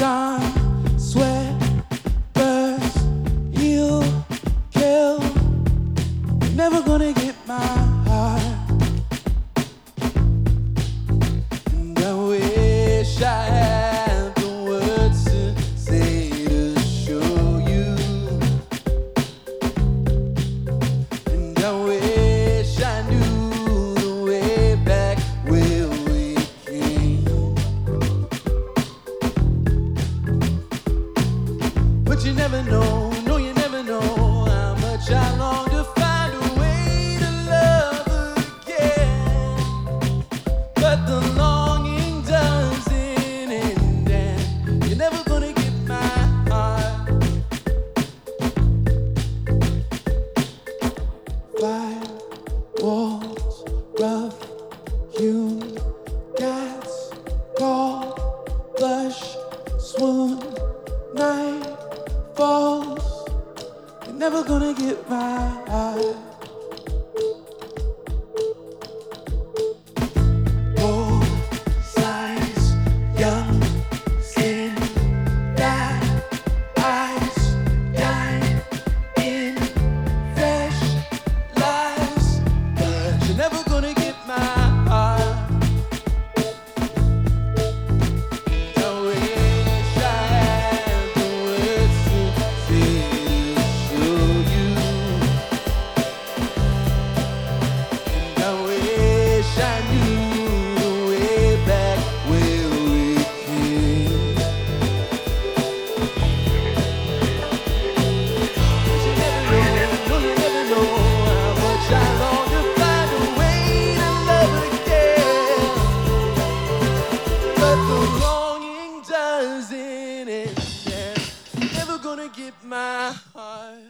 shine. never know, no, you never know how much I long to find a way to love again. But the longing doesn't end, and you're never gonna get my heart. Five walls, rough hewn, cats, call, blush, swoon, night. You're never gonna get right. give my heart.